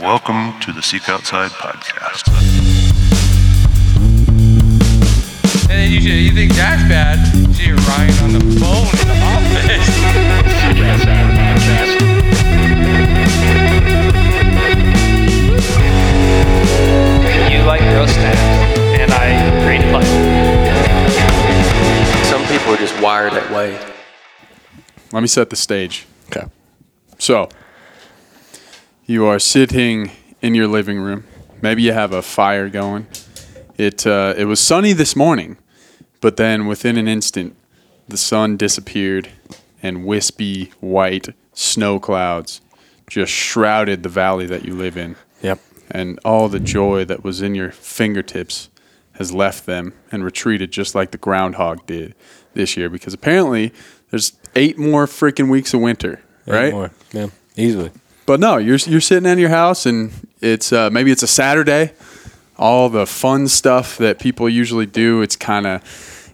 Welcome to the Seek Outside podcast. And then you, should, you think that's bad? See you're Ryan on the phone in the office. You like roast snacks, and I read play. Some people are just wired that way. Let me set the stage. Okay. So, you are sitting in your living room. Maybe you have a fire going. It uh, it was sunny this morning, but then within an instant, the sun disappeared, and wispy white snow clouds just shrouded the valley that you live in. Yep. And all the joy that was in your fingertips has left them and retreated just like the groundhog did this year because apparently there's eight more freaking weeks of winter, right? More. Yeah. Easily. But no, you're you're sitting in your house and it's uh, maybe it's a Saturday. All the fun stuff that people usually do, it's kind of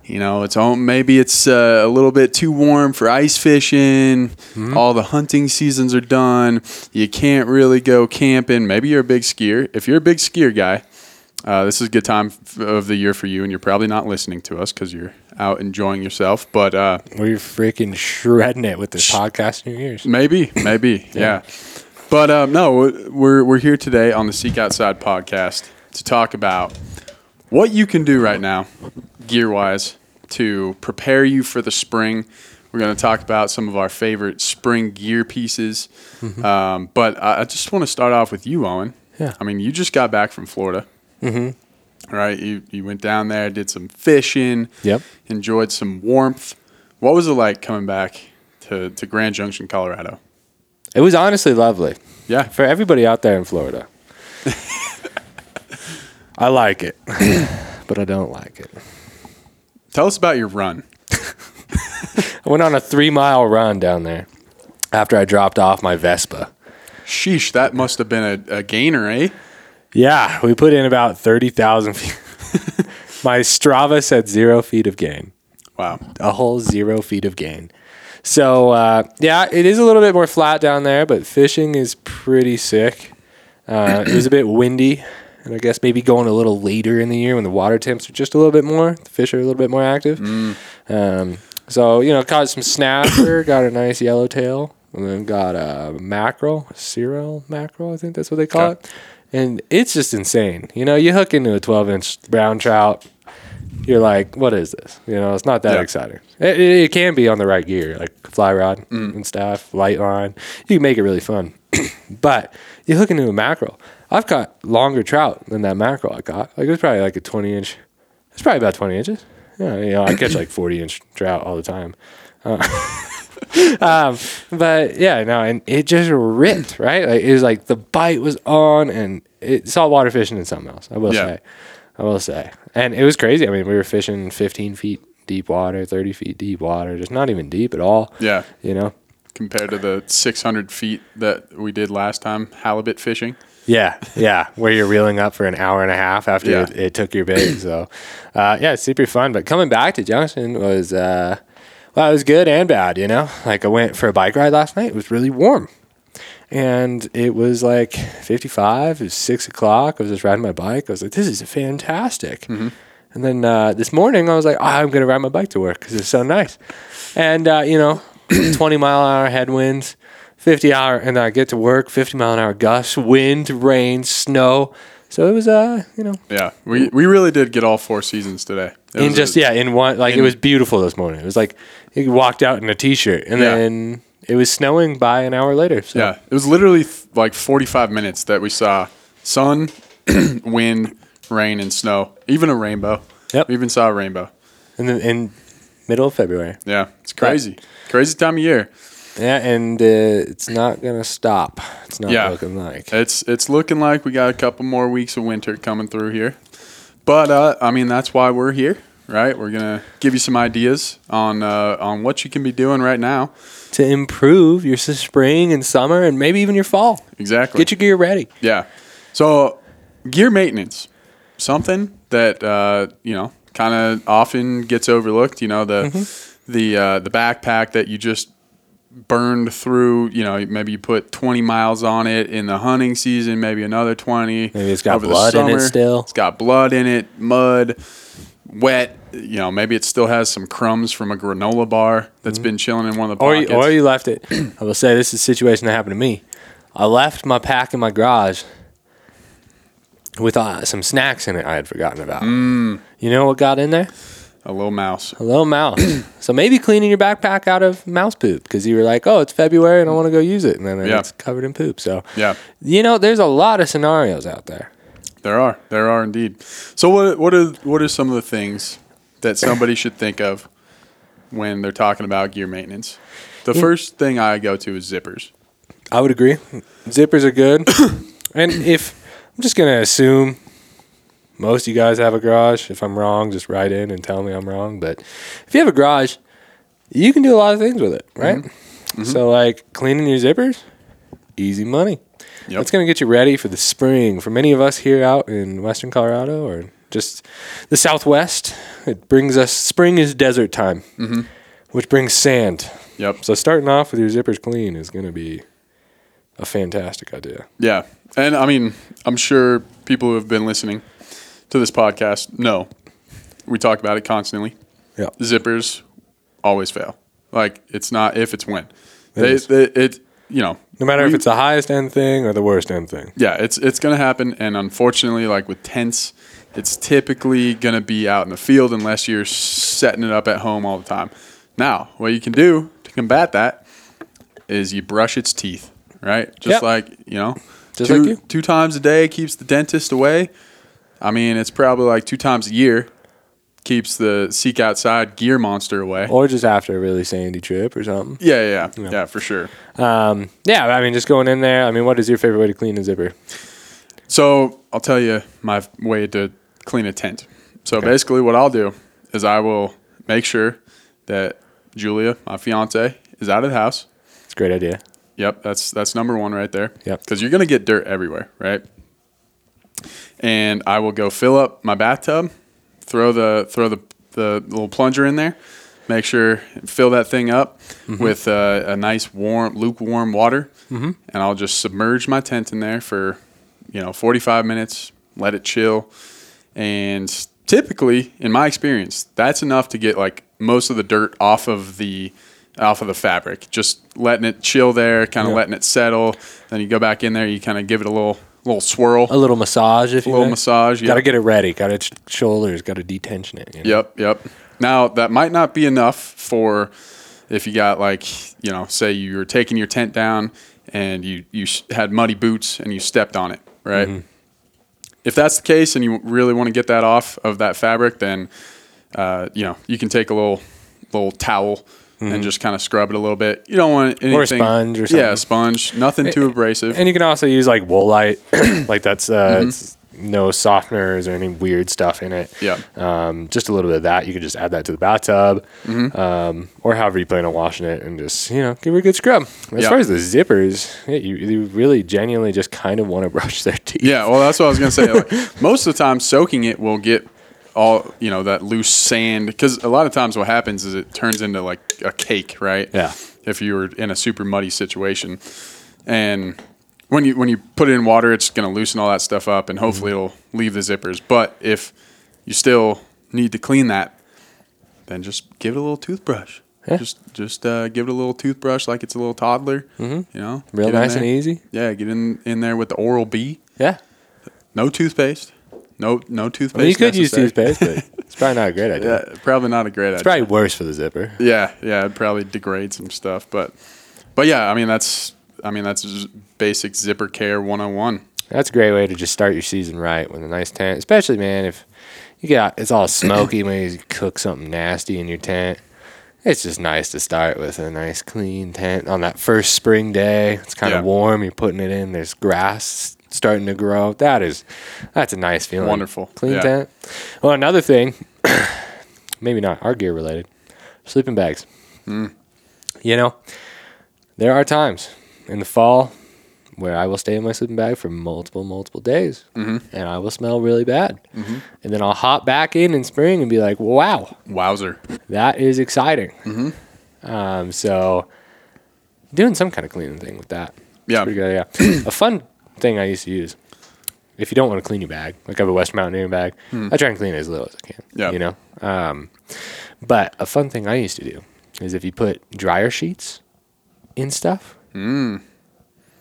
you know, it's all, maybe it's uh, a little bit too warm for ice fishing. All the hunting seasons are done. You can't really go camping. Maybe you're a big skier. If you're a big skier guy, uh, this is a good time of the year for you, and you're probably not listening to us because you're out enjoying yourself. But uh, We're freaking shredding it with this podcast in your ears. Maybe, maybe, yeah. But um, no, we're we're here today on the Seek Outside podcast to talk about what you can do right now, gear wise, to prepare you for the spring. We're going to talk about some of our favorite spring gear pieces. Um, but I, I just want to start off with you, Owen. Yeah. I mean, you just got back from Florida. Mm-hmm. Right. You you went down there, did some fishing. Yep. Enjoyed some warmth. What was it like coming back to, to Grand Junction, Colorado? It was honestly lovely. Yeah. For everybody out there in Florida. I like it, but I don't like it. Tell us about your run. I went on a three mile run down there after I dropped off my Vespa. Sheesh, that must have been a, a gainer, eh? Yeah, we put in about 30,000 feet. my Strava said zero feet of gain. Wow. a whole zero feet of gain. So uh, yeah, it is a little bit more flat down there, but fishing is pretty sick. Uh, it was a bit windy, and I guess maybe going a little later in the year when the water temps are just a little bit more, the fish are a little bit more active. Um, so you know, caught some snapper, got a nice yellowtail, and then got a mackerel, cero mackerel, I think that's what they call Okay. it. And it's just insane. You know, you hook into a 12 inch brown trout, you're like, what is this? You know, it's not that Yeah. exciting. It, it, can be on the right gear, like fly rod and stuff, light line. You can make it really fun. but you hook into a mackerel. I've caught longer trout than that mackerel I caught. Like it was probably like a 20 inch. It's probably about 20 inches. Yeah, you know, I catch like 40 inch trout all the time. um, but yeah, no, and it just ripped, right? Like it was like the bite was on, and it saltwater fishing is something else. I will Yeah. say, I will say, and it was crazy. I mean, we were fishing 15 feet deep water, 30 feet deep water, just not even deep at all. Yeah. You know? Compared to the 600 feet that we did last time, halibut fishing. Yeah, yeah. Where you're reeling up for an hour and a half after Yeah. it, it took your bait. So, uh, yeah, it's super fun. But coming back to Junction was, uh, well, it was good and bad, you know? Like, I went for a bike ride last night. It was really warm. And it was like 55. It was 6 o'clock. I was just riding my bike. I was like, this is fantastic. And then uh, this morning, I was like, oh, I'm going to ride my bike to work because it's so nice. And, uh, you know, 20 mile an hour headwinds, 50 hour, and I get to work, 50 mile an hour gusts, wind, rain, snow. So it was, uh, you know, Yeah. We, we really did get all four seasons today. It in just, a- yeah, in one, like in- it was beautiful this morning. It was like you walked out in a t shirt and Yeah. then it was snowing by an hour later. So Yeah. It was literally th- like 45 minutes that we saw sun, wind, rain, and snow, even a rainbow. Yep. We even saw a rainbow. And then in middle of February. Yeah. It's crazy. Crazy time of year. Yeah, and uh, it's not going to stop. It's not Yeah. looking like. It's it's looking like we got a couple more weeks of winter coming through here. But uh, I mean that's why we're here, right? We're gonna give you some ideas on uh, on what you can be doing right now. To improve your spring and summer and maybe even your fall. Exactly. Get your gear ready. yeah. So gear maintenance, something that uh, you know kind of often gets overlooked. You know the Mm-hmm. the uh, the backpack that you just burned through. You know, maybe you put 20 miles on it in the hunting season, maybe another 20. Maybe it's got blood in it still. It's got blood in it, mud, wet. You know, maybe it still has some crumbs from a granola bar that's been chilling in one of the Mm-hmm. Or you, pockets. or you left it. I will say this is a situation that happened to me. I left my pack in my garage with uh, some snacks in it I had forgotten about. Mm. You know what got in there? a little mouse. A little mouse. so maybe cleaning your backpack out of mouse poop because you were like, oh, it's February and I want to go use it. And then Yeah. it's covered in poop. So, Yeah. you know, there's a lot of scenarios out there. There are, there are indeed. So what what are what are some of the things that somebody should think of when they're talking about gear maintenance? The first thing I go to is zippers. I would agree. Zippers are good. and if I'm just going to assume most of you guys have a garage. If I'm wrong, just write in and tell me I'm wrong. But if you have a garage, you can do a lot of things with it, right? Mm-hmm. So, like cleaning your zippers, easy money. Yep. That's going to get you ready for the spring. For many of us here out in Western Colorado or just the Southwest, it brings us spring is desert time, Mm-hmm. which brings sand. Yep. So, starting off with your zippers clean is going to be a fantastic idea. Yeah. And I mean, I'm sure people who have been listening to this podcast know we talk about it constantly. Yeah. Zippers always fail. Like it's not if it's when. They, they, it you know No matter if it's the highest end thing or the worst end thing. yeah, it's it's gonna happen, and unfortunately, like with tents, it's typically gonna be out in the field unless you're setting it up at home all the time. Now, what you can do to combat that is you brush its teeth, right? Just Yep. like you know, Just two, like you. two times a day keeps the dentist away. I mean, it's probably like two times a year keeps the seek outside gear monster away. Or just after a really sandy trip or something. Yeah, yeah, yeah, yeah, for sure. Um, yeah, I mean, just going in there. I mean, what is your favorite way to clean a zipper? So I'll tell you my way to clean a tent. So basically, what I'll do is I will make sure that Julia, my fiance, is out of the house. It's a great idea. Yep, that's that's number one right there. Yep. because you're gonna get dirt everywhere, right? And I will go fill up my bathtub, throw the throw the the little plunger in there, make sure fill that thing up with uh, a nice warm lukewarm water, mm-hmm. and I'll just submerge my tent in there for you know 45 minutes, let it chill, and typically in my experience that's enough to get like most of the dirt off of the off of the fabric just letting it chill there kind of Yeah. letting it settle then you go back in there you kind of give it a little little swirl A little massage, if a you little massage Got to get it ready. Got its shoulders. Got to detension it. You know? yep yep now that might not be enough for if you got like you know say you were taking your tent down and you you had muddy boots and you stepped on it right Mm-hmm. If that's the case and you really want to get that off of that fabric, then uh, you know you can take a little little towel and just kind of scrub it a little bit. You don't want anything. Mm-hmm. sponge or Yeah, something. a sponge. Nothing too abrasive. And you can also use like woolite, like that's uh, Mm-hmm. No softeners or any weird stuff in it. Yeah. Um, just a little bit of that. You can just add that to the bathtub, Mm-hmm. um, or however you plan on washing it, and just you know give it a good scrub. As Yeah. far as the zippers, yeah, you, you really genuinely just kind of want to brush their teeth. Yeah, well, that's what I was gonna say. Like, most of the time, soaking it will get all you know that loose sand because a lot of times what happens is it turns into like a cake, right? Yeah. If you were in a super muddy situation, and when you when you put it in water, it's gonna loosen all that stuff up, and hopefully it'll leave the zippers. But if you still need to clean that, then just give it a little toothbrush. Yeah. Just just uh, give it a little toothbrush like it's a little toddler. Mm-hmm. You know, Real nice and easy. Yeah, get in in there with the Oral B. Yeah. No toothpaste. No no toothpaste. I mean, you could use toothpaste, but it's probably not a great idea. Yeah, probably not a great idea. It's probably worse for the zipper. yeah, yeah, it'd probably degrade some stuff, but but yeah, I mean that's I mean that's just basic zipper care 101. That's a great way to just start your season right with a nice tent, especially man if you got it's all smoky when you cook something nasty in your tent. It's just nice to start with a nice clean tent on that first spring day. It's kind Yeah. of warm. You're putting it in. There's grass starting to grow. That is, that's a nice feeling. Wonderful. clean Yeah. tent. Well, another thing, maybe not our gear related, sleeping bags. Hmm. You know, there are times in the fall where I will stay in my sleeping bag for multiple, multiple days, Mm-hmm. and I will smell really bad. And then I'll hop back in in spring and be like, "Wow, Wowzer. that is exciting." Mm-hmm. Um, so doing some kind of cleaning thing with that. Yeah. Pretty good, yeah. a fun thing I used to use. If you don't want to clean your bag, like I have a Western Mountaineering bag, I try and clean it as little as I can. Yeah. You know? Um, but a fun thing I used to do is if you put dryer sheets in stuff,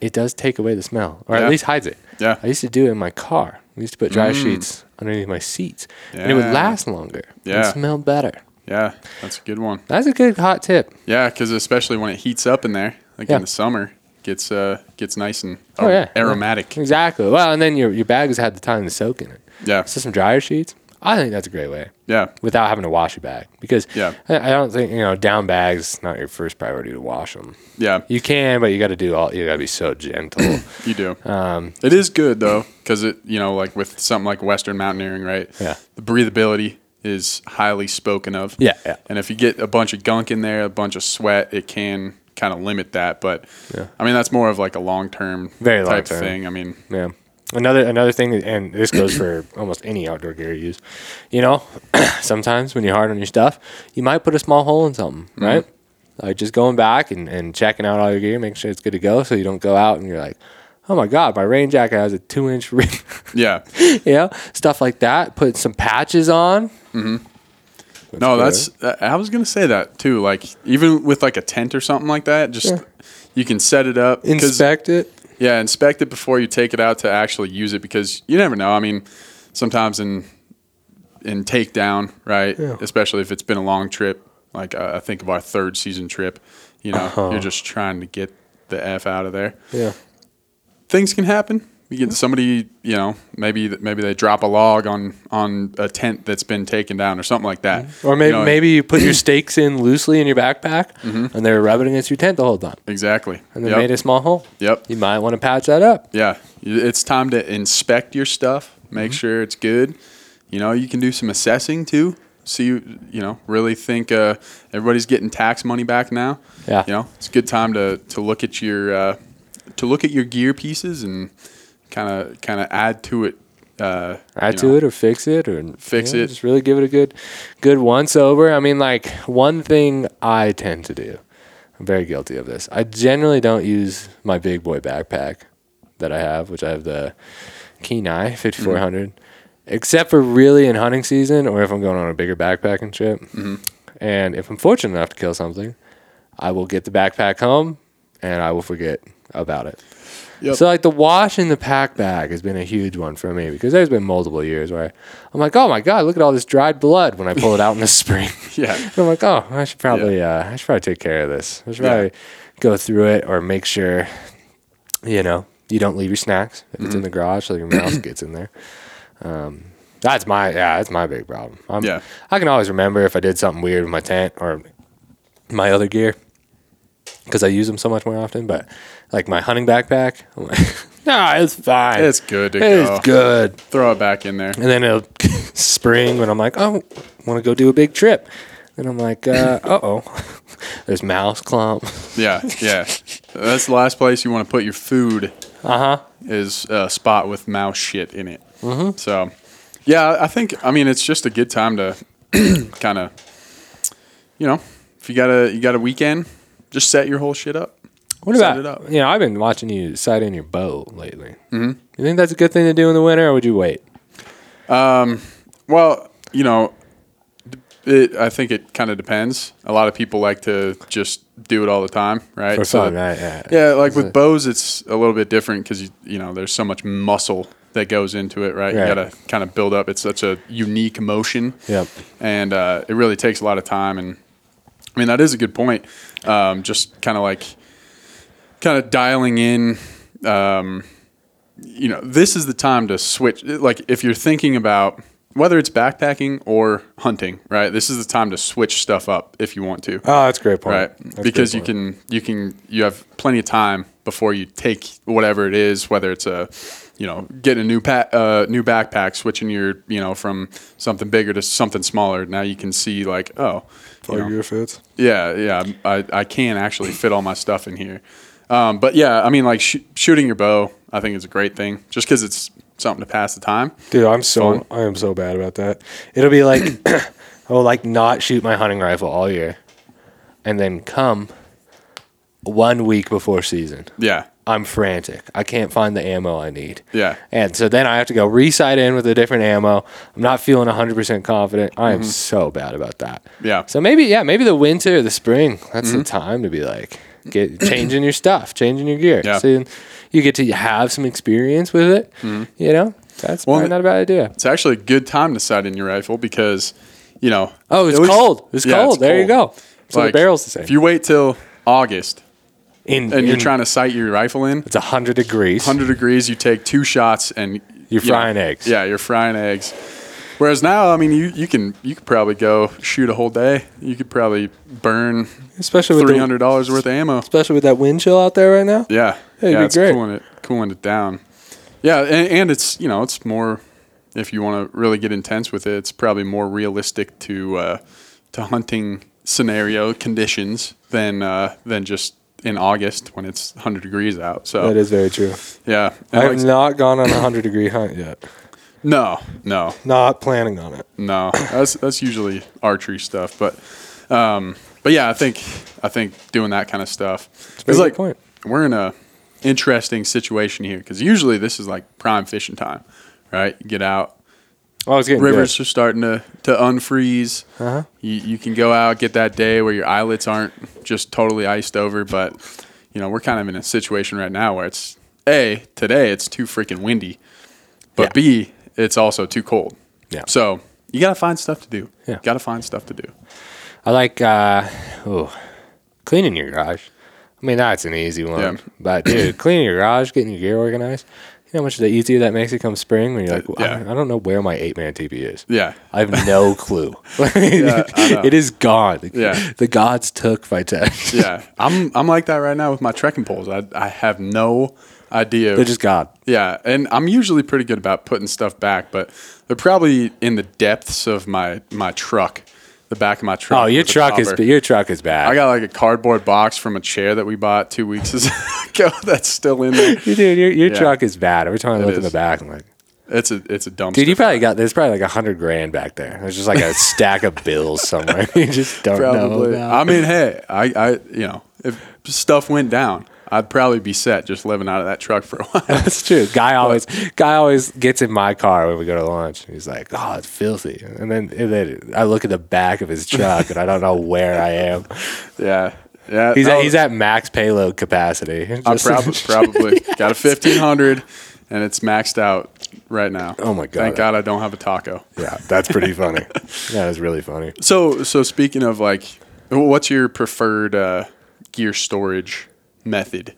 it does take away the smell, or. Yeah. at least hides it. Yeah. I used to do it in my car. We used to put dryer sheets underneath my seats, and it would last longer. Yeah. It smelled better. Yeah, that's a good one. That's a good hot tip. Yeah, because especially when it heats up in there, like Yeah. in the summer, gets uh gets nice and Oh, yeah. aromatic. Exactly. Well, and then your your bag has had the time to soak in it. Yeah, So some dryer sheets. I think that's a great way yeah, without having to wash your bag because Yeah. I, I don't think you know down bags not your first priority to wash them. yeah. You can, but you got to do all. You got to be so gentle. You do. um, It is good though, because it you know like with something like Western mountaineering, right? Yeah. The breathability is highly spoken of. Yeah, yeah. And if you get a bunch of gunk in there, a bunch of sweat, it can kind of limit that. But Yeah. I mean that's more of like a long term Very type long-term. thing. I mean, Yeah. Another another thing, and this goes for almost any outdoor gear you use. You know, sometimes when you're hard on your stuff, you might put a small hole in something, Mm-hmm. right? Like just going back and, and checking out all your gear, making sure it's good to go, so you don't go out and you're like, oh my god, my rain jacket has a two inch rip. yeah. you know, stuff like that. Put some patches on. Mm-hmm. no, that's I was gonna say that too. Like even with like a tent or something like that, just Yeah. you can set it up, inspect it. Yeah, inspect it before you take it out to actually use it because you never know. I mean, sometimes in in takedown, right? Yeah. Especially if it's been a long trip. Like uh, I think of our third season trip. You know, Uh-huh. you're just trying to get the f out of there. Yeah. Things can happen. You get somebody, you know, maybe maybe they drop a log on on a tent that's been taken down or something like that. Or maybe You know, Mm-hmm. maybe you put your stakes in loosely in your backpack, and they were rubbing against your tent the whole time, exactly. and they Yep. made a small hole. Yep. You might want to patch that up. Yeah, it's time to inspect your stuff, make Mm-hmm. sure it's good. You know, you can do some assessing too. See, you know, really think uh, everybody's getting tax money back now. Yeah. You know, it's a good time to to look at your uh, to look at your gear pieces and kind of kind of add to it. Uh, add to know. it or fix it or Fix know, it. Just really give it a good, good once over. I mean, like one thing I tend to do. I'm very guilty of this. I generally don't use my big boy backpack that I have, which I have the Kenai 5400, except for really in hunting season or if I'm going on a bigger backpacking trip. And if I'm fortunate enough to kill something, I will get the backpack home and I will forget about it. Yep. So like the wash in the pack bag has been a huge one for me because there's been multiple years where I'm like, oh my god, look at all this dried blood when I pull it out in the spring. Yeah. And I'm like, oh, I should probably, uh, I should probably take care of this. I should Yeah. probably go through it or make sure, you know, you don't leave your snacks if Mm-hmm. it's in the garage so your mouse gets in there. Um, that's my, yeah, that's my big problem. I'm, Yeah. I can always remember if I did something weird with my tent or my other gear because I use them so much more often. But like my hunting backpack, I'm like, nah, it's fine. It's good to It's go. good. Throw it back in there. And then it'll spring when I'm like, oh, want to go do a big trip. And I'm like, uh oh, there's mouse clump. Yeah, yeah. That's the last place you want to put your food. Uh huh. is a spot with mouse shit in it. Mm-hmm. So, yeah, I think I mean it's just a good time to kind of, you know, if you got a you got a weekend, just set your whole shit up. What Set about it up. you know? I've been watching you sight in your bow lately. Mm-hmm. You think that's a good thing to do in the winter, or would you wait? Um, Well, you know, it, I think it kind of depends. A lot of people like to just do it all the time, right? For So- fun, right? Yeah. Yeah, like with it- bows, it's a little bit different because you, you know there's so much muscle that goes into it, right? Right. You got to kind of build up. It's such a unique motion. Yep. and uh, it really takes a lot of time. And I mean, that is a good point. Um, just kind of like, kind of dialing in. Um, you know, this is the time to switch. Like, if you're thinking about whether it's backpacking or hunting, right? This is the time to switch stuff up if you want to, Oh, that's a great point. right? That's because you point. can, you can, you have plenty of time before you take whatever it is, whether it's a, you know, getting a new pa- uh, new backpack, switching your, you know, from something bigger to something smaller. Now you can see like, oh, you know, fits. yeah, yeah, I, I can actually fit all my stuff in here. Um, but yeah, I mean, like sh- shooting your bow, I think is a great thing, just because it's something to pass the time. Dude, I'm so Fun. I am so bad about that. It'll be like I will like not shoot my hunting rifle all year, and then come one week before season. Yeah. I'm frantic. I can't find the ammo I need. Yeah. And so then I have to go resight in with a different ammo. I'm not feeling 100% confident. I am so bad about that. Mm-hmm. Yeah. So maybe, yeah, maybe the winter or the spring, that's Mm-hmm. the time to be like, get changing your stuff, changing your gear. Yeah. So you get to have some experience with it. You know, that's Mm-hmm. Well, probably not a bad idea. It's actually a good time to sight in your rifle because, you know. Oh, it's least- cold. It's Yeah, cold. there you go. So Like, the barrel's the same. If you wait till August in, and you're trying to sight your rifle in, it's 100 degrees. 100 degrees, you take two shots and You're you know, frying eggs. Yeah, you're frying eggs. Whereas now, I mean, you, you can you could probably go shoot a whole day. You could probably burn Especially with three hundred dollars worth of ammo. especially with that wind chill out there right now. Yeah, It'd yeah, be it's great. cooling it cooling it down. Yeah, and, and it's you know it's more if you want to really get intense with it, it's probably more realistic to uh, to hunting scenario conditions than uh, than just in August when it's 100 degrees out. So That is very true. yeah, I have not gone on a 100 degree hunt yet. no, no, Not planning on it. No, that's that's usually archery stuff, but um, but yeah, I think I think doing that kind of stuff. It's like point. we're in a interesting situation here because usually this is like prime fishing time, right? You get out, Oh, I was getting rivers good. are starting to to unfreeze. Uh-huh. You you can go out get that day where your eyelets aren't just totally iced over, but you know we're kind of in a situation right now where it's a today it's too freaking windy, but Yeah. b it's also too cold. Yeah. So you gotta find stuff to do. Yeah. Gotta find stuff to do. I like uh, oh, cleaning your garage. I mean, that's an easy one. Yeah. But dude, cleaning your garage, getting your gear organized. How much the easier that makes it come spring when you're like, well, yeah. I, I don't know where my eight man TV is. Yeah. I have no clue. Know. it is gone. Yeah. The gods took tech. Yeah. I'm I'm like that right now with my trekking poles. I I have no idea. They're just gone. yeah, and I'm usually pretty good about putting stuff back, but they're probably in the depths of my my truck, the back of my truck. Oh, your truck is your truck is bad. I got like a cardboard box from a chair that we bought two weeks ago that's still in there. Dude, your, your Yeah. truck is bad. Every time I It look in the back, I'm like, It's a it's a dumpster. dude, you probably got there's probably like a hundred grand back there. There's just like a stack of bills somewhere. you just don't know about. I mean, hey, I I you know if stuff went down, I'd probably be set just living out of that truck for a while. That's true. Guy always guy always gets in my car when we go to lunch. He's like, "Oh, it's filthy," and then, and then I look at the back of his truck and I don't know where I am. yeah. Yeah, He's no, at, he's at max payload capacity. I Just- probably probably got a fifteen hundred, and it's maxed out right now. Oh my God. Thank God I don't have a taco. yeah, that's pretty funny. that is really funny. So so speaking of like, what's your preferred uh, gear storage method?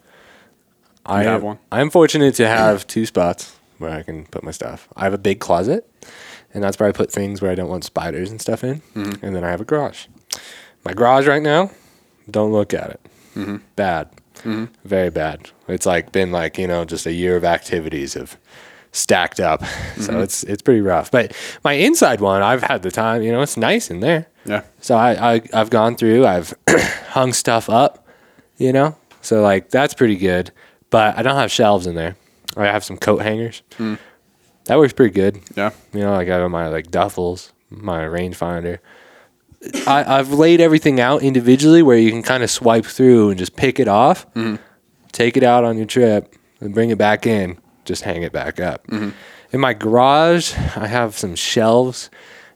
I have one? I'm fortunate to have two spots where I can put my stuff. I have a big closet, and that's where I put things where I don't want spiders and stuff in. Mm-hmm. And then I have a garage. My garage right now, don't look at it. Mm-hmm. Bad, very bad. It's like been like you know just a year of activities of stacked up, Mm-hmm. so it's it's pretty rough. But my inside one, I've had the time. You know, it's nice in there. Yeah. So I, I I've gone through. I've hung stuff up, you know. So like that's pretty good. But I don't have shelves in there. I have some coat hangers. Hmm. That works pretty good. Yeah. You know, like I have my like duffels, my rangefinder. I, I've laid everything out individually where you can kind of swipe through and just pick it off, mm-hmm. take it out on your trip, and bring it back in. Just hang it back up. Mm-hmm. In my garage, I have some shelves,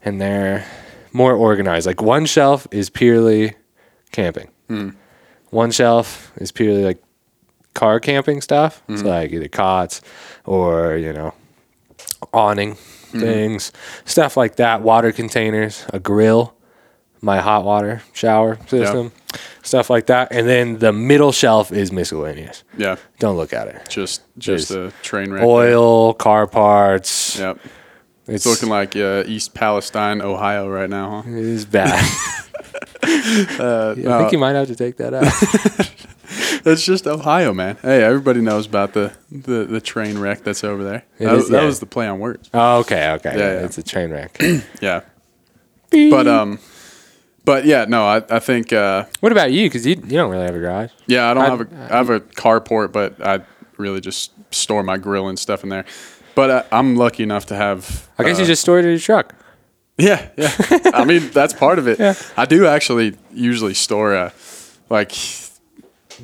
and they're more organized. Like one shelf is purely camping. Hmm. One shelf is purely like car camping stuff. So like either cots or you know awning things, stuff like that. Water containers, a grill, my hot water shower system, stuff like that. And then the middle shelf is miscellaneous. Yeah. Don't look at it. Just just There's a train wreck. Oil, car parts. Yep. It's It's looking like uh, East Palestine, Ohio, right now, huh? it is bad. Uh, I think you might have to take that out. that's just Ohio, man. Hey, everybody knows about the, the, the train wreck that's over there. That, is, that yeah. was the play on words. oh, okay, okay. Yeah, yeah. It's a train wreck. Yeah. But um, but yeah, no, I, I think uh, what about you? Because you, you don't really have a garage. yeah, I don't I'd- have a I have a carport, but I really just store my grill and stuff in there. But I, I'm lucky enough to have. I guess uh, you just store it in your truck. Yeah, yeah. I mean, that's part of it. Yeah. I do actually usually store a like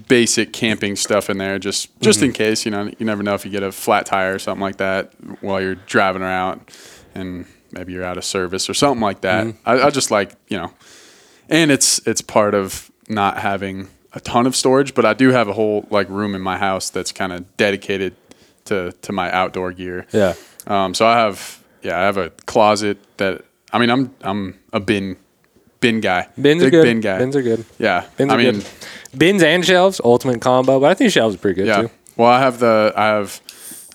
basic camping stuff in there, just just in mm-hmm. case. You know, you never know if you get a flat tire or something like that while you're driving around, and maybe you're out of service or something like that. Mm-hmm. I, I just like you know, and it's it's part of not having a ton of storage, but I do have a whole like room in my house that's kind of dedicated to to my outdoor gear. Yeah. Um, so I have yeah, I have a closet that I mean I'm I'm a bin bin guy. Bins are good. bin guy. Bins are good. Yeah. Bins I are mean good. Bins and shelves, ultimate combo. But I think shelves are pretty good yeah. too. Well, I have the I have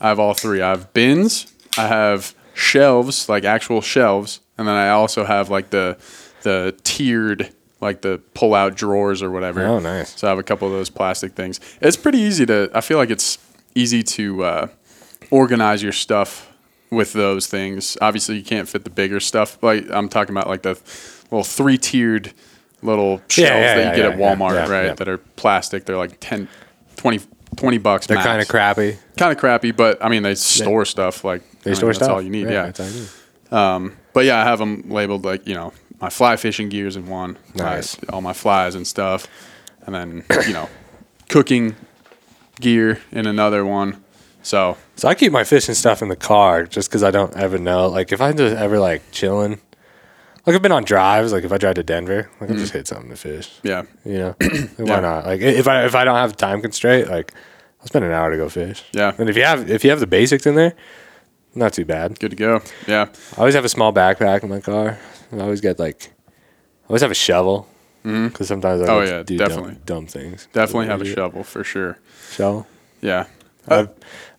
I have all three. I have bins, I have shelves, like actual shelves, and then I also have like the the tiered like the pull out drawers or whatever. Oh, nice. So I have a couple of those plastic things. It's pretty easy to I feel like it's easy to uh, organize your stuff with those things. Obviously, you can't fit the bigger stuff. Like I'm talking about like the little three tiered little shelves yeah, that you yeah, get yeah, at Walmart, yeah, right? yeah. That are plastic. They're like 10, 20, 20 bucks. They're kind of crappy. Kind of crappy, but I mean they store stuff like They I mean, store that's stuff. all you need. Yeah. that's all you need. Um, but yeah, I have them labeled like you know my fly fishing gears in one, my- Nice. all my flies and stuff, and then you know cooking gear in another one. So So I keep my fishing stuff in the car just because I don't ever know. Like if I'm just ever like chilling, like I've been on drives. Like if I drive to Denver, like I'll just mm. hit something to fish. yeah, You know, why Yeah. not? Like if I if I don't have time constraint, like I'll spend an hour to go fish. Yeah. and if you have if you have the basics in there, not too bad. good to go. Yeah, I always have a small backpack in my car. I always get like, I always have a shovel mm-hmm. because sometimes I Oh, like yeah, do definitely. dumb, dumb things. definitely have a shovel for sure. shovel. Yeah. I've-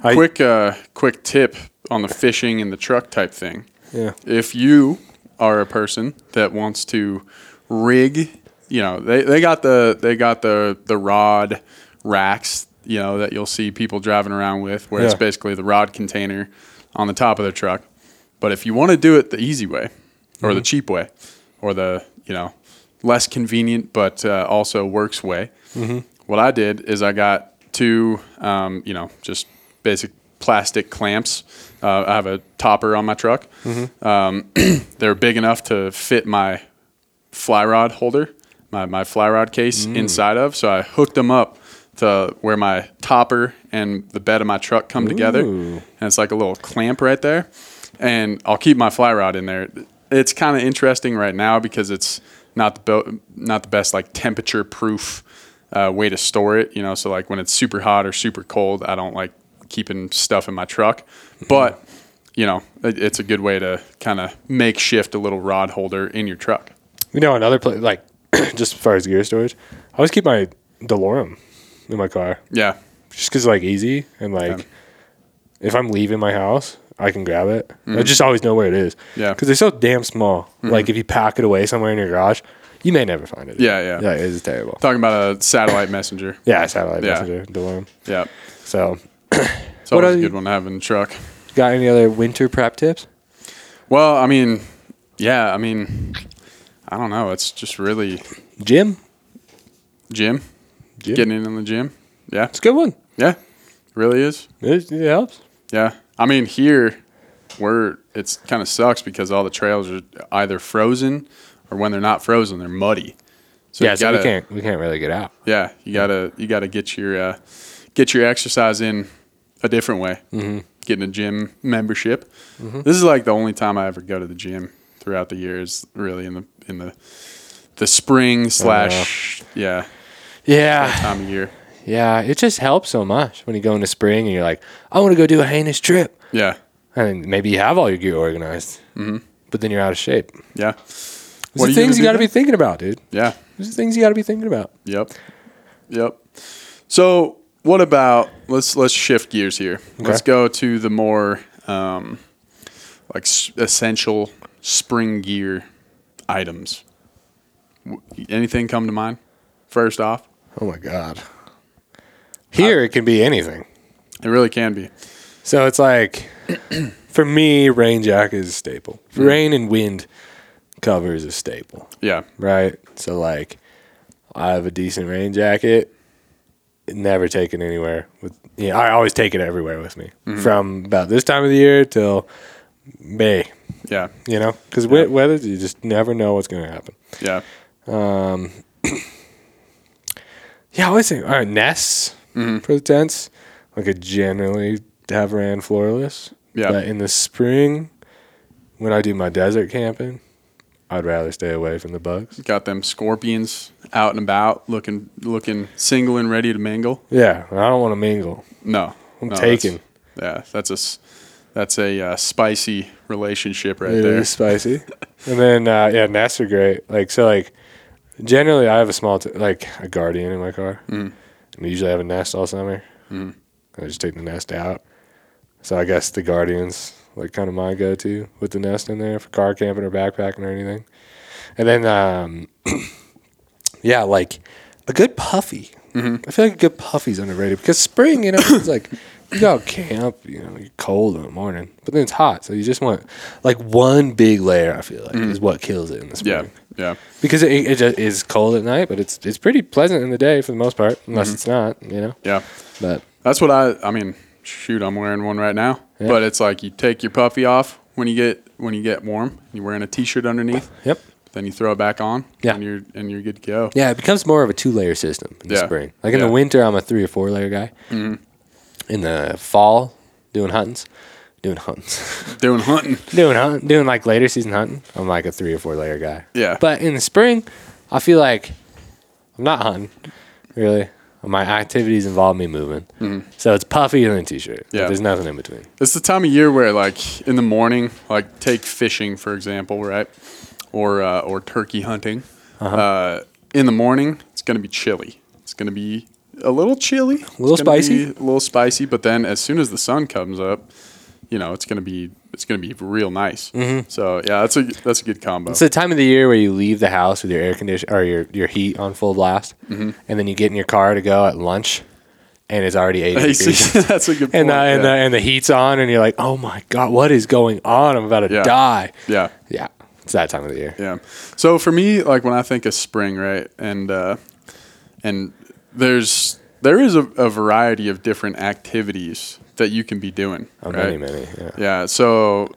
I- quick, uh, quick tip on the fishing and the truck type thing. Yeah. if you are a person that wants to rig, you know, they, they got the they got the the rod racks, you know, that you'll see people driving around with, where it's basically the rod container on the top of their truck. But if you want to do it the easy way, or the cheap way, or the you know less convenient but uh, also works way, what I did is I got two, um, you know, just basic plastic clamps. Uh, I have a topper on my truck. Um, they're big enough to fit my fly rod holder, my, my fly rod case inside of. So I hooked them up to where my topper and the bed of my truck come together. And it's like a little clamp right there. And I'll keep my fly rod in there. It's kind of interesting right now because it's not the be- not the best like temperature proof uh, way to store it. You know, so like when it's super hot or super cold, I don't like keeping stuff in my truck. But you know, it, it's a good way to kind of makeshift a little rod holder in your truck. You know, another place like just as far as gear storage, I always keep my DeLorme in my car Yeah, just because like easy and like Yeah. if I'm leaving my house, I can grab it. I just always know where it is. Mm-hmm. Yeah. Mm-hmm. because they're so damn small. Like if you pack it away somewhere in your garage, you may never find it. Yeah, yeah. yeah. It's terrible. talking about a satellite messenger. Yeah, satellite Yeah. messenger DeLorme. Yeah, So, it's What always a good one to have in the truck. got any other winter prep tips? Well, I mean, yeah, I mean, I don't know. It's just really Jim, gym, Gym. getting in the gym. Yeah, it's a good one. yeah, really is. It, it helps. Yeah, I mean here, we're it's kind of sucks because all the trails are either frozen or when they're not frozen, they're muddy. So yeah, so gotta, we can't we can't really get out. Yeah, you gotta you gotta get your uh, get your exercise in a different way. Mm-hmm. Getting a gym membership. This is like the only time I ever go to the gym throughout the years. Really in the in the the spring slash yeah Yeah, time of year. yeah. It just helps so much when you go into spring and you're like, I want to go do a heinous trip. Yeah, And maybe you have all your gear organized, mm-hmm. but then you're out of shape. yeah, What are things you got to be thinking about, dude. yeah. These are things you got to be thinking about. Yep. Yep. So what about let's let's shift gears here. Let's go to the more um, like s- essential spring gear items. W- Anything come to mind? First off, Oh my god. Here it can be anything. it really can be. So it's like, for me, rain jacket is a staple. Rain and wind cover is a staple, Yeah. right? So like, I have a decent rain jacket. Never taken anywhere with. Yeah, I always take it everywhere with me from about this time of the year till May. Yeah. You know, because weather you just never know what's going to happen. Yeah. Um Yeah, I always think all right, nests Mm-hmm. for the tents. Like I generally have ran floorless. Yeah. But in the spring, when I do my desert camping, I'd rather stay away from the bugs. Got them scorpions out and about, looking looking single and ready to mingle. Yeah, I don't want to mingle. No, I'm no, taking. That's, yeah, that's a that's a uh, spicy relationship right It there. is spicy. and then uh, yeah, nests are great. Like so, like generally I have a small t- like a guardian in my car, Mm. and I usually have a nest all summer. Mm. I just take the nest out. So I guess the guardians like kind of my go-to with the nest in there for car camping or backpacking or anything. And then um, yeah, like a good puffy. Mm-hmm. I feel like a good puffy's underrated because spring, you know, it's like you go camp, you know, you're cold in the morning, but then it's hot, so you just want like one big layer. I feel like is what kills it in the spring. Mm-hmm. Yeah, yeah, because it, it just is cold at night, but it's it's pretty pleasant in the day for the most part, unless Mm-hmm. it's not, you know. yeah. But That's what I. I mean, shoot, I'm wearing one right now. Yeah. But it's like you take your puffy off when you get when you get warm. You're wearing a t-shirt underneath. yep, Then you throw it back on. Yeah. and you're and you're good to go. yeah, it becomes more of a two layer system in the Yeah. spring. Like in Yeah. the winter, I'm a three or four layer guy. Mm-hmm. In the fall, doing huntings, doing huntings. Doing hunting. doing hunt, doing like later season hunting, I'm like a three or four layer guy. Yeah. But in the spring, I feel like I'm not hunting really. My activities involve me moving, so it's puffy and then t-shirt. Mm-hmm. Yeah. there's nothing in between. It's the time of year where, like, in the morning, like, take fishing for example, right, or uh, or turkey hunting. Uh-huh. uh in the morning, it's gonna be chilly. It's gonna be a little chilly, a little spicy? a little spicy. But then, as soon as the sun comes up, you know, it's gonna be it's gonna be real nice. So yeah, that's a that's a good combo. Mm-hmm. It's the time of the year where you leave the house with your air condition or your, your heat on full blast, Mm-hmm. and then you get in your car to go at lunch, and it's already 80 degrees. that's a good point. And the, and, the, and the heat's on, and you're like, "Oh my god, what is going on? I'm about to Yeah. die." yeah. Yeah, it's that time of the year. Yeah. So for me, like when I think of spring, right, and uh, and there's there is a, a variety of different activities that you can be doing. Oh, right? many, many. Yeah. Yeah. So,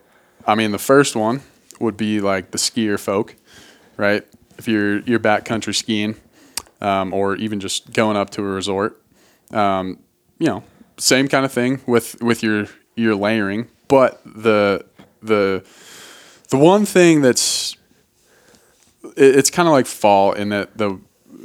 I mean, the first one would be like the skier folk, right? If you're you're backcountry skiing, um, or even just going up to a resort, um, you know, same kind of thing with with your your layering, but the the the one thing that's it, it's kind of like fall in that the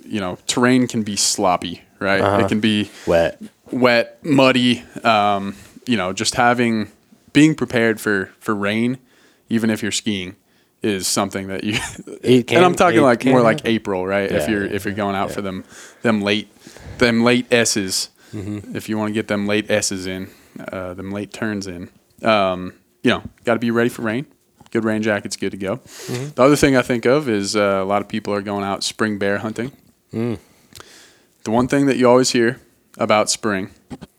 you know terrain can be sloppy, right? Uh-huh. It can be Wet. Wet, muddy. Um, you know, just having being prepared for for rain, even if you're skiing, is something that you. Can- and I'm talking like can more like. April, right? if you're yeah, if you're going out yeah. for them them late them late S's, Mm-hmm. if you want to get them late S's in, uh, them late turns in, um, you know, got to be ready for rain. Good rain jacket's good to go. Mm-hmm. The other thing I think of is uh, a lot of people are going out spring bear hunting. Mm. The one thing that you always hear about spring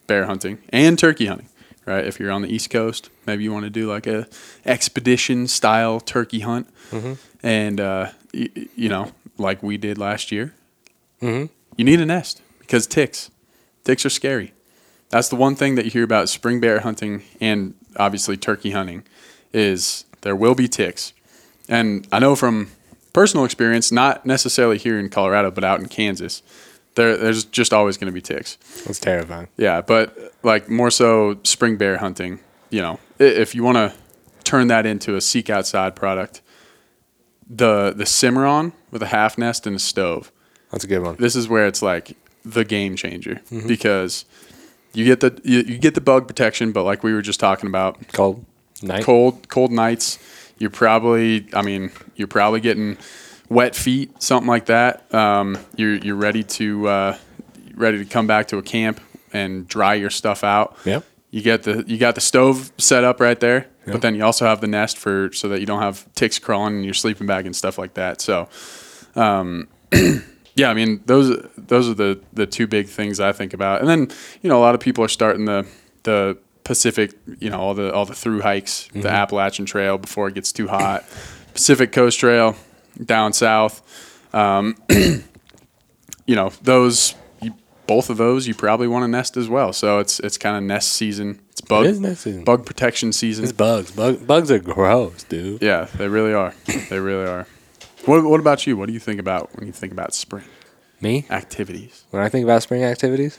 bear hunting and turkey hunting, right? If you're on the East Coast, maybe you want to do like a expedition style turkey hunt, Mm-hmm. and uh, y- you know, like we did last year, Mhm. you need a nest because ticks, ticks are scary. That's the one thing that you hear about spring bear hunting and obviously turkey hunting is there will be ticks. And I know from personal experience, not necessarily here in Colorado, but out in Kansas, there, there's just always going to be ticks. It's terrifying. Yeah, but like more so spring bear hunting, you know, if you want to turn that into a seek outside product, the the Cimarron with a half nest and a stove. That's a good one. This is where it's like the game changer mm-hmm. because you get the you, you get the bug protection, but like we were just talking about, Cold night. cold cold nights, you're probably I mean you're probably getting wet feet, something like that. Um, you're you're ready to uh, ready to come back to a camp and dry your stuff out. Yep. You get the you got the stove set up right there, Yep. but then you also have the nest for so that you don't have ticks crawling in your sleeping bag and stuff like that. So, um, yeah, I mean those those are the the two big things I think about. And then you know a lot of people are starting the the Pacific, you know all the all the through hikes, the Appalachian Trail before it gets too hot, Pacific Coast Trail down south. Um, you know those. You, both of those you probably want to nest as well. So it's it's kind of nest season. It's bug It nest season. bug protection season. It's bugs. Bug, bugs are gross, dude. Yeah, they really are. they really are. What What about you? What do you think about when you think about spring? Me? activities? When I think about spring activities,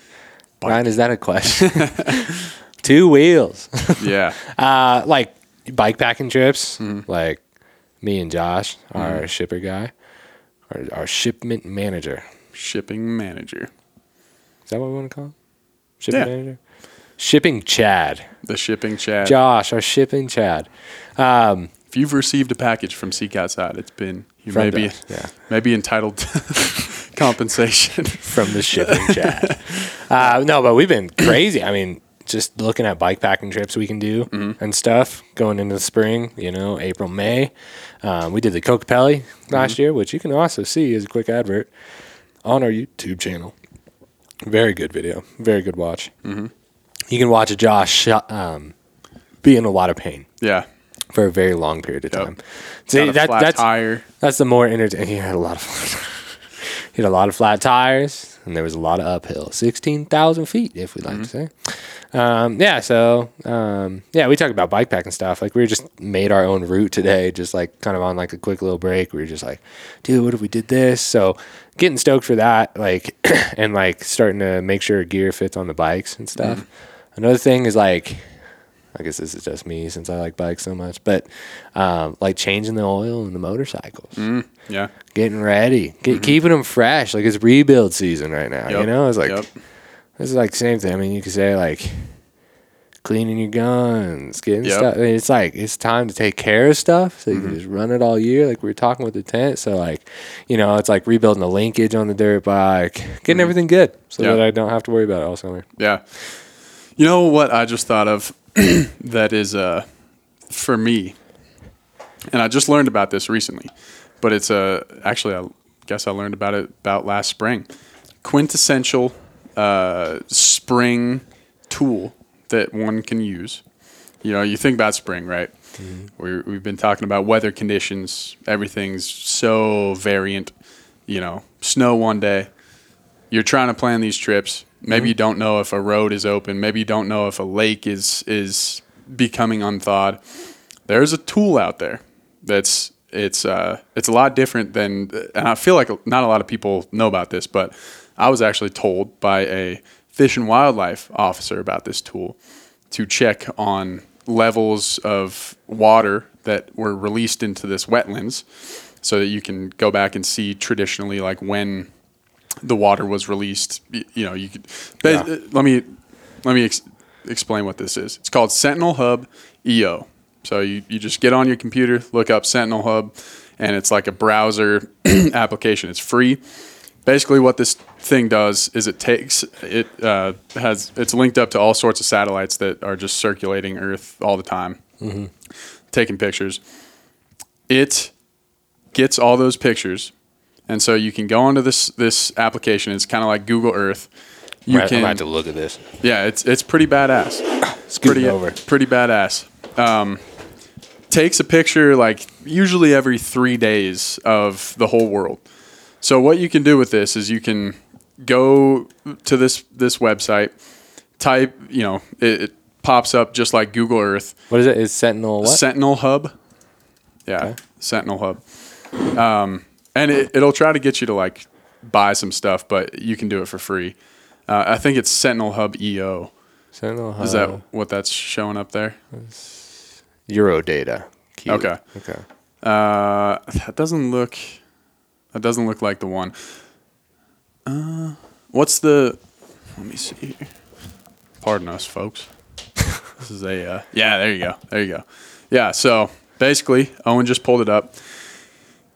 Ryan, is that a question? Two wheels. Yeah. uh, like bike packing trips. Mm-hmm. Like me and Josh, our shipper guy, our, our shipment manager. Shipping manager. Is that what we want to call him? Shipping Yeah. manager? Shipping Chad. The shipping Chad. Josh, our shipping Chad. Um, if you've received a package from Seek Outside, it's been you may be yeah. may be entitled to compensation. from the shipping Chad. Uh, no, but we've been crazy. I mean, just looking at bike packing trips we can do Mm-hmm. and stuff going into the spring, you know, April, May. Um, we did the Kokopelli Mm-hmm. last year, which you can also see as a quick advert on our YouTube channel. Very good video. Very good watch. Mm-hmm. You can watch Josh um, be in a lot of pain yeah. for a very long period of Yep. time. See, a that, that's tire. that's the more entertaining. He had a lot of he had a lot of flat tires, and there was a lot of uphill, sixteen thousand feet, if we like to say. Um, yeah, so um, yeah, we talked about bike packing stuff. Like we just made our own route today, just like kind of on like a quick little break. We were just like, dude, what if we did this? So getting stoked for that, like, and like starting to make sure gear fits on the bikes and stuff. Another thing is like I guess this is just me since I like bikes so much, but um, like changing the oil in the motorcycles, mm, Yeah. getting ready, get, mm-hmm. keeping them fresh. Like it's rebuild season right now. You know, it's like Yep. this is like the same thing. I mean, you could say like cleaning your guns, getting Yep. stuff. I mean, it's like it's time to take care of stuff, so you can mm-hmm. just run it all year. Like we were talking with the tent, so like you know, it's like rebuilding the linkage on the dirt bike, getting mm-hmm. everything good, so that I don't have to worry about it all summer. Yeah. You know what I just thought of that is uh for me. And I just learned about this recently. But it's uh actually I guess I learned about it about last spring. Quintessential uh spring tool that one can use. You know, you think about spring, right? we we've been talking about weather conditions. Everything's so variant. You know, snow one day, you're trying to plan these trips. Maybe you don't know if a road is open. Maybe you don't know if a lake is is becoming unthawed. There's a tool out there that's it's uh, it's a lot different than, and I feel like not a lot of people know about this, but I was actually told by a fish and wildlife officer about this tool to check on levels of water that were released into this wetlands so that you can go back and see traditionally like when the water was released. You know, you could. Yeah. uh, Let me let me ex- explain what this is. It's called Sentinel Hub EO. So you, you just get on your computer, look up Sentinel Hub, and it's like a browser application. It's free. Basically, what this thing does is it takes it uh, has it's linked up to all sorts of satellites that are just circulating Earth all the time, taking pictures. It gets all those pictures, and so you can go onto this this application. It's kind of like Google Earth. You I'm can, gonna have to look at this. yeah, it's it's pretty badass. Scoot pretty over. pretty badass. Um, takes a picture like usually every three days of the whole world. So what you can do with this is you can go to this this website, type you know it, it pops up just like Google Earth. What is it? Is Sentinel what? Sentinel Hub. Yeah, Okay. Sentinel Hub. Um, and it, it'll try to get you to like buy some stuff, but you can do it for free. Uh, I think it's Sentinel Hub EO. Sentinel Hub. Is that what that's showing up there? Euro data? Cute. Okay. Okay. Uh, that doesn't look. That doesn't look like the one. Uh, what's the? Let me see. here. Pardon us, folks. this is a. Uh, yeah, there you go. There you go. Yeah. So basically, Owen just pulled it up.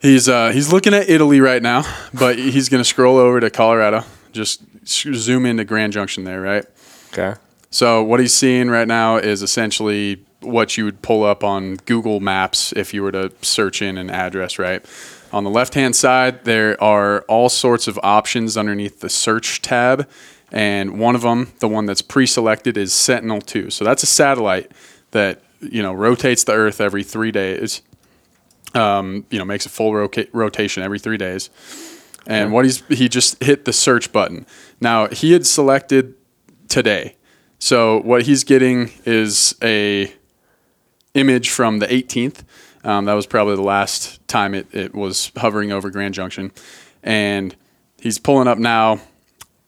He's uh, he's looking at Italy right now, but he's gonna scroll over to Colorado. Just zoom into Grand Junction there, right? Okay. So what he's seeing right now is essentially what you would pull up on Google Maps if you were to search in an address, right? On the left-hand side, there are all sorts of options underneath the search tab, and one of them, the one that's pre-selected, is Sentinel-2. So that's a satellite that you know rotates the Earth every three days. Um, you know, makes a full roca- rotation every three days. And what he's he just hit the search button. Now he had selected today. So what he's getting is a image from the 18th. Um, that was probably the last time it, it was hovering over Grand Junction, and he's pulling up now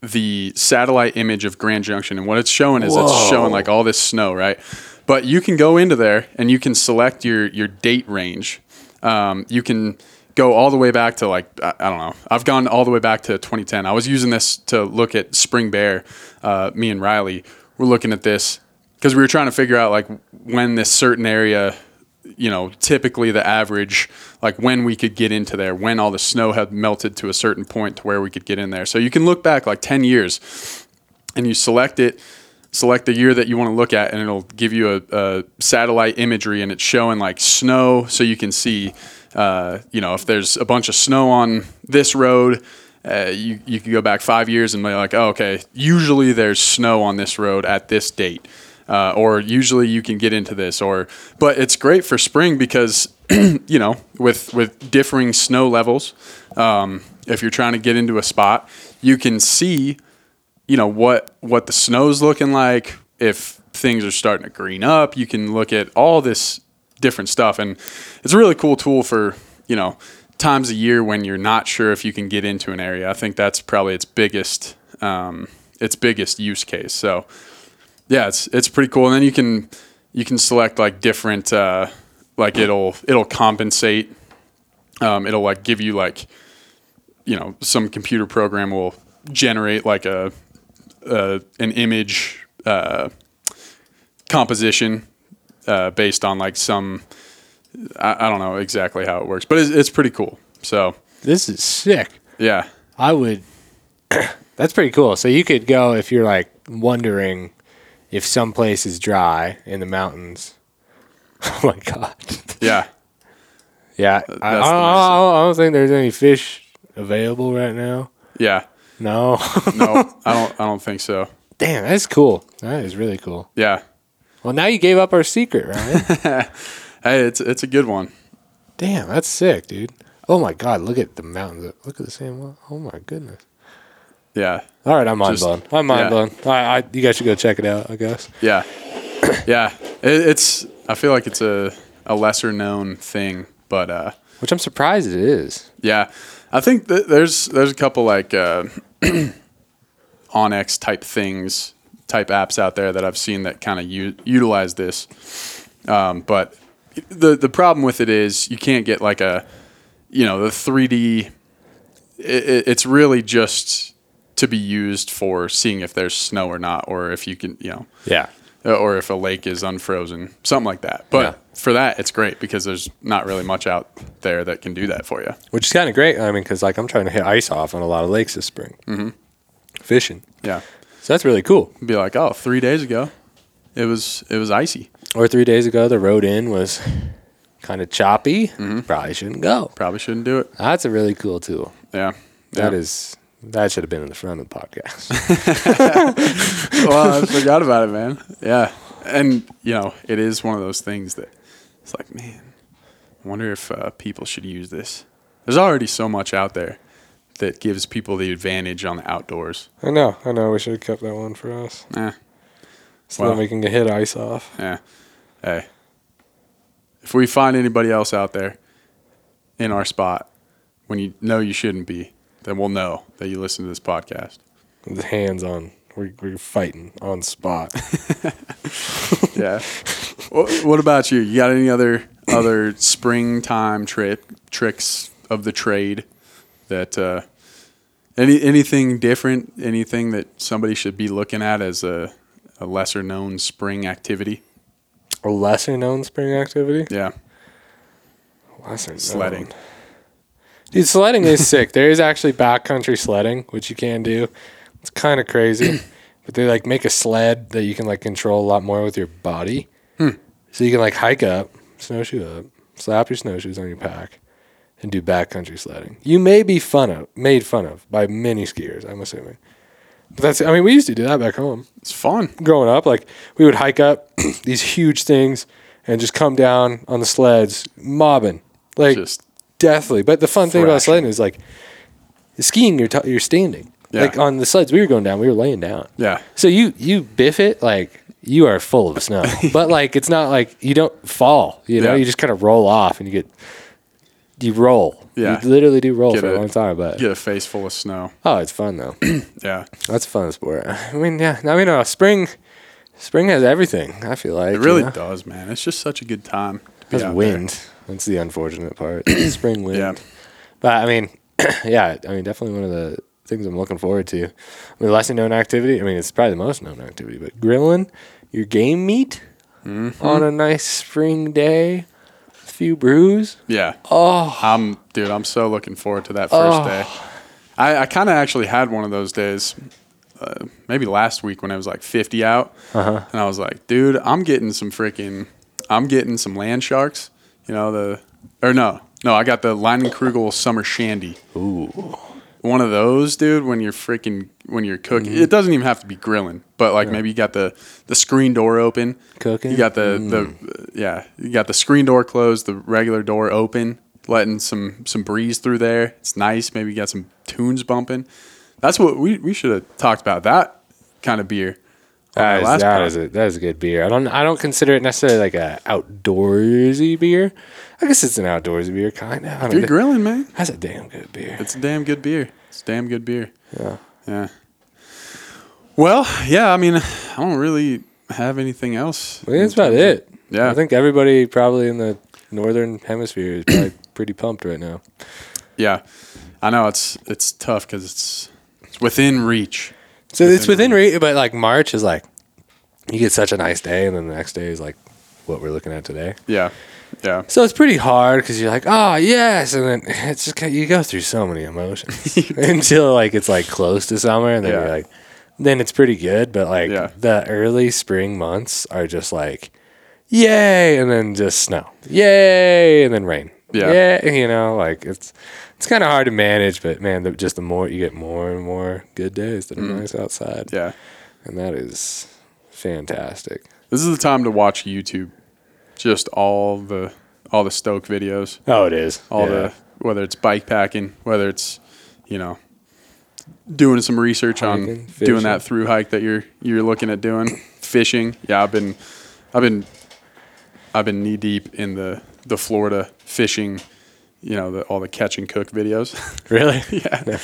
the satellite image of Grand Junction, and what it's showing is it's showing like all this snow, right? But you can go into there and you can select your your date range. Um, you can go all the way back to like I, I don't know. I've gone all the way back to 2010. I was using this to look at spring bear. Uh, me and Riley were looking at this because we were trying to figure out like when this certain area you know, typically the average, like when we could get into there, when all the snow had melted to a certain point to where we could get in there. So you can look back like 10 years and you select it, select the year that you want to look at, and it'll give you a, a satellite imagery and it's showing like snow so you can see, uh, you know, if there's a bunch of snow on this road. Uh, you, you could go back five years and be like, oh, okay, usually there's snow on this road at this date uh, or usually you can get into this or but it's great for spring because you know with with differing snow levels um, if you're trying to get into a spot you can see you know what what the snow's looking like if things are starting to green up you can look at all this different stuff and it's a really cool tool for you know times a year when you're not sure if you can get into an area i think that's probably its biggest um, its biggest use case so yeah, it's it's pretty cool. And then you can you can select like different uh, like it'll it'll compensate. Um, it'll like give you like you know some computer program will generate like a, a an image uh, composition uh, based on like some I, I don't know exactly how it works, but it's, it's pretty cool. So This is sick. yeah, I would. That's pretty cool. So you could go if you're like wondering if some place is dry in the mountains. Oh my god. yeah, Yeah, I, I, don't, I don't think there's any fish available right now. yeah. No. No, I don't. I don't think so. Damn, that's cool. That is really cool. Yeah. Well, now you gave up our secret, right? Hey, it's it's a good one. Damn, that's sick, dude. Oh my god, look at the mountains. Look at the same one. Oh my goodness. Yeah. All right, I'm mind Just- blown. I'm mind yeah. blown. Right, I, you guys should go check it out. I guess. Yeah, yeah. It, it's. I feel like it's a a lesser known thing, but uh, Which I'm surprised it is. yeah, I think that there's there's a couple like uh, onX type things, type apps out there that I've seen that kind of u- utilize this. Um, but the the problem with it is you can't get like a, you know, the 3D. It, it's really just to be used for seeing if there's snow or not, or if you can, you know, Yeah. or if a lake is unfrozen, something like that. But Yeah. For that, it's great because there's not really much out there that can do that for you. Which is kind of great. I mean, because like I'm trying to hit ice off on a lot of lakes this spring, mm-hmm. fishing. Yeah, So that's really cool. be like, oh, three days ago, it was it was icy. Or three days ago, the road in was kind of choppy. Probably shouldn't go. Probably shouldn't do it. That's a really cool tool. Yeah, That yeah. is that should have been in the front of the podcast. well, I forgot about it, man. Yeah, and you know, it is one of those things that it's like, man, I wonder if uh, people should use this. There's already so much out there that gives people the advantage on the outdoors. I know. I know. We should have kept that one for us, Eh, so Well. then we can get hit ice off. Yeah. Hey. If we find anybody else out there in our spot when you know you shouldn't be, then we'll know that you listen to this podcast. The hands on. We're, we're fighting on spot. Yeah. what, what about you? You got any other other springtime trick tricks of the trade that uh, any anything different? Anything that somebody should be looking at as a, a lesser known spring activity? a lesser known spring activity. Yeah. Lesser known. Sledding. Dude, sledding is sick. There is actually backcountry sledding, which you can do. It's kind of crazy, but they like make a sled that you can like control a lot more with your body. Hmm. So you can like hike up, snowshoe up, slap your snowshoes on your pack, and do backcountry sledding. You may be fun of, made fun of by many skiers. I'm assuming, but that's. I mean, we used to do that back home It's fun. growing up, like we would hike up these huge things and just come down on the sleds, mobbing like Just deathly. But the fun thing about sledding is like skiing, you're t- you're standing. Yeah. Like on the sleds we were going down, we were laying down. yeah. So you you biff it like you are full of snow, but like it's not like you don't fall. You know, Yeah. you just kind of roll off and you get you roll. Yeah. You literally do roll Get for a a- long time, but Get a face full of snow. oh, it's fun though. Yeah, That's a fun sport. I mean, yeah. I mean, uh, spring, spring has everything. I feel like it really you know? does, man. It's just such a good time. To be Has out wind. That's the unfortunate part. spring wind. Yeah. But I mean, yeah. I mean, definitely one of the things I'm looking forward to. I mean, lesser known activity. I mean, it's probably the most known activity, but grilling your game meat Mm-hmm. on a nice spring day, a few brews. Yeah. Oh, I'm, dude. I'm so looking forward to that first Oh. day. I, I kind of actually had one of those days, uh, maybe last week when I was like 50 out, Uh-huh. and I was like, dude, I'm getting some freaking, I'm getting some land sharks. You know the, or no, no, I got the Leinenkugel Summer Shandy. ooh. One of those, dude. When you're freaking, when you're cooking, Mm-hmm. it doesn't even have to be grilling, but like maybe you got the the screen door open, Cooking? You got the Mm. the yeah, you got the screen door closed, the regular door open, letting some some breeze through there. It's nice. Maybe you got some tunes bumping. That's what we we should have talked about. That kind of beer. That last that a that is a good beer. I don't I don't consider it necessarily like a outdoorsy beer. I guess it's an outdoorsy beer, kind of. If you're grilling, man, That's a damn good beer. it's a damn good beer. It's a damn good beer. Yeah. Yeah. Well, yeah. I mean, I don't really have anything else. I think that's about it. Yeah. I think everybody probably in the northern hemisphere is probably pretty pumped right now. Yeah, I know it's it's tough because it's it's within reach. So it's Within within reach, but like March is like you get such a nice day, and then the next day is like what we're looking at today. Yeah, yeah, So it's pretty hard because you're like, oh yes, and then it's just you go through so many emotions until like it's like close to summer, and then Yeah. you're like, then it's pretty good. But like Yeah. the early spring months are just like, yay, and then just snow, yay, and then rain, Yeah. yeah, you know, like it's it's kind of hard to manage. But man, the, just the more you get more and more good days that are nice outside, Mm. yeah. and that is fantastic. This is the time to watch YouTube. Just all the all the stoke videos, Oh, it is all Yeah. the whether it's bike packing, whether it's you know doing some research on Hiking, doing that through hike that you're you're looking at doing, fishing. Yeah, I've been I've been I've been knee deep in the the Florida fishing. You know, the, all the catch and cook videos. really. yeah.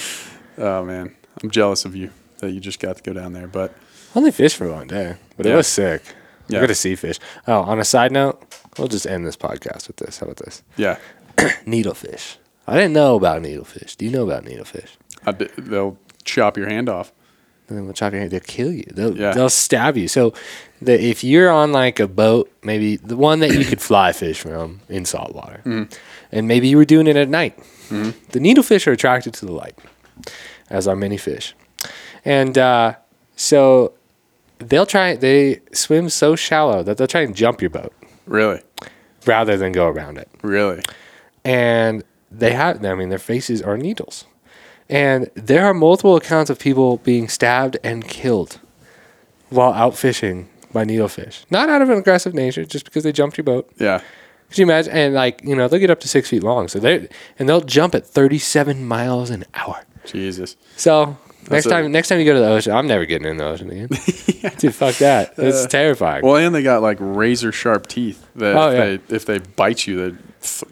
Oh man, I'm jealous of you that you just got to go down there. But Only fished for one day, but it was sick. Yeah. I got to see fish. Oh, on a side note, we'll just end this podcast with this. How about this? yeah, Needlefish. I didn't know about needlefish. Do you know about needlefish? I d- they'll chop your hand off. And then they'll chop your hand. They'll kill you. They'll, Yeah. they'll stab you. So the, if you're on like a boat, maybe the one that you could fly fish from in saltwater, Mm-hmm. and maybe you were doing it at night, the needlefish are attracted to the light, as are many fish. And uh, so they'll try, they swim so shallow that they'll try and jump your boat Really, rather than go around it. really. and they have i mean their faces are needles and there are multiple accounts of people being stabbed and killed while out fishing by needlefish. Not out of an aggressive nature just because they jumped your boat. Yeah, could you imagine? And like you know they'll get up to six feet long so they and they'll jump at 37 miles an hour. Jesus. so next time next time you go to the ocean i'm never getting in the ocean again. Dude fuck that. It's terrifying. Well, and they got like razor sharp teeth that Oh, if, yeah. they, if they bite you, they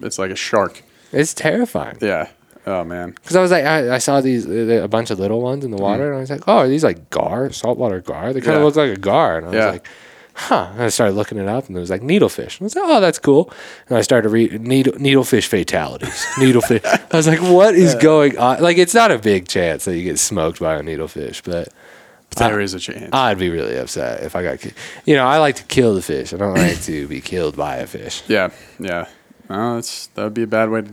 it's like a shark. it's terrifying. Yeah. Oh man. Because I was like, I, I saw these uh, a bunch of little ones in the water, and I was like, oh, are these like gar, saltwater gar? They kind of Yeah. look like a gar, and I was like, huh. And I started looking it up, and it was like needlefish. And I was like, oh, that's cool. And I started to read needle, needlefish fatalities. needlefish. I was like, what is going on? Like, it's not a big chance that you get smoked by a needlefish, but There is a chance. I'd be really upset if I got, ki- you know, I like to kill the fish. I don't like to be killed by a fish. yeah. Yeah. That's that would be a bad way to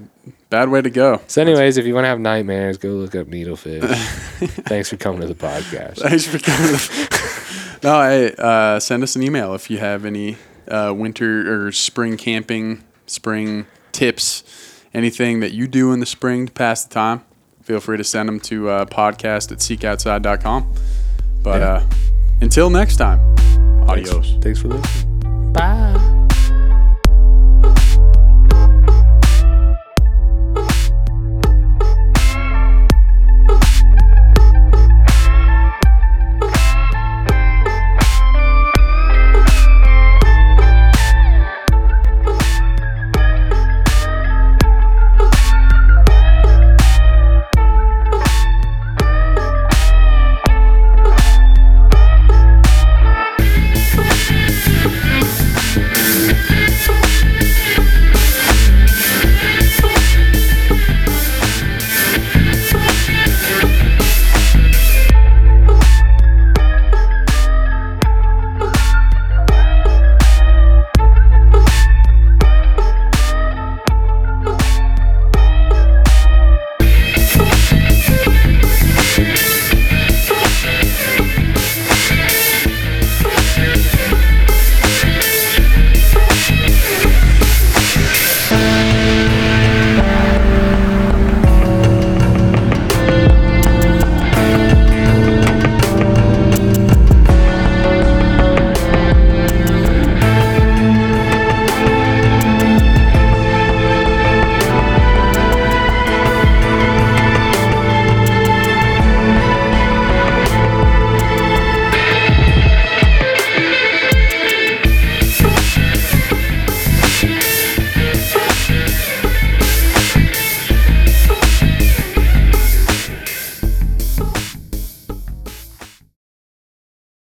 bad way to go. So, anyways, if you want to have nightmares, go look up needlefish. Thanks for coming to the podcast. Thanks for coming. no, hey, uh, send us an email if you have any uh, winter or spring camping, spring tips, anything that you do in the spring to pass the time. Feel free to send them to uh, podcast at seekoutside.com. But Yeah. uh, until next time, adios. Thanks for listening. Bye.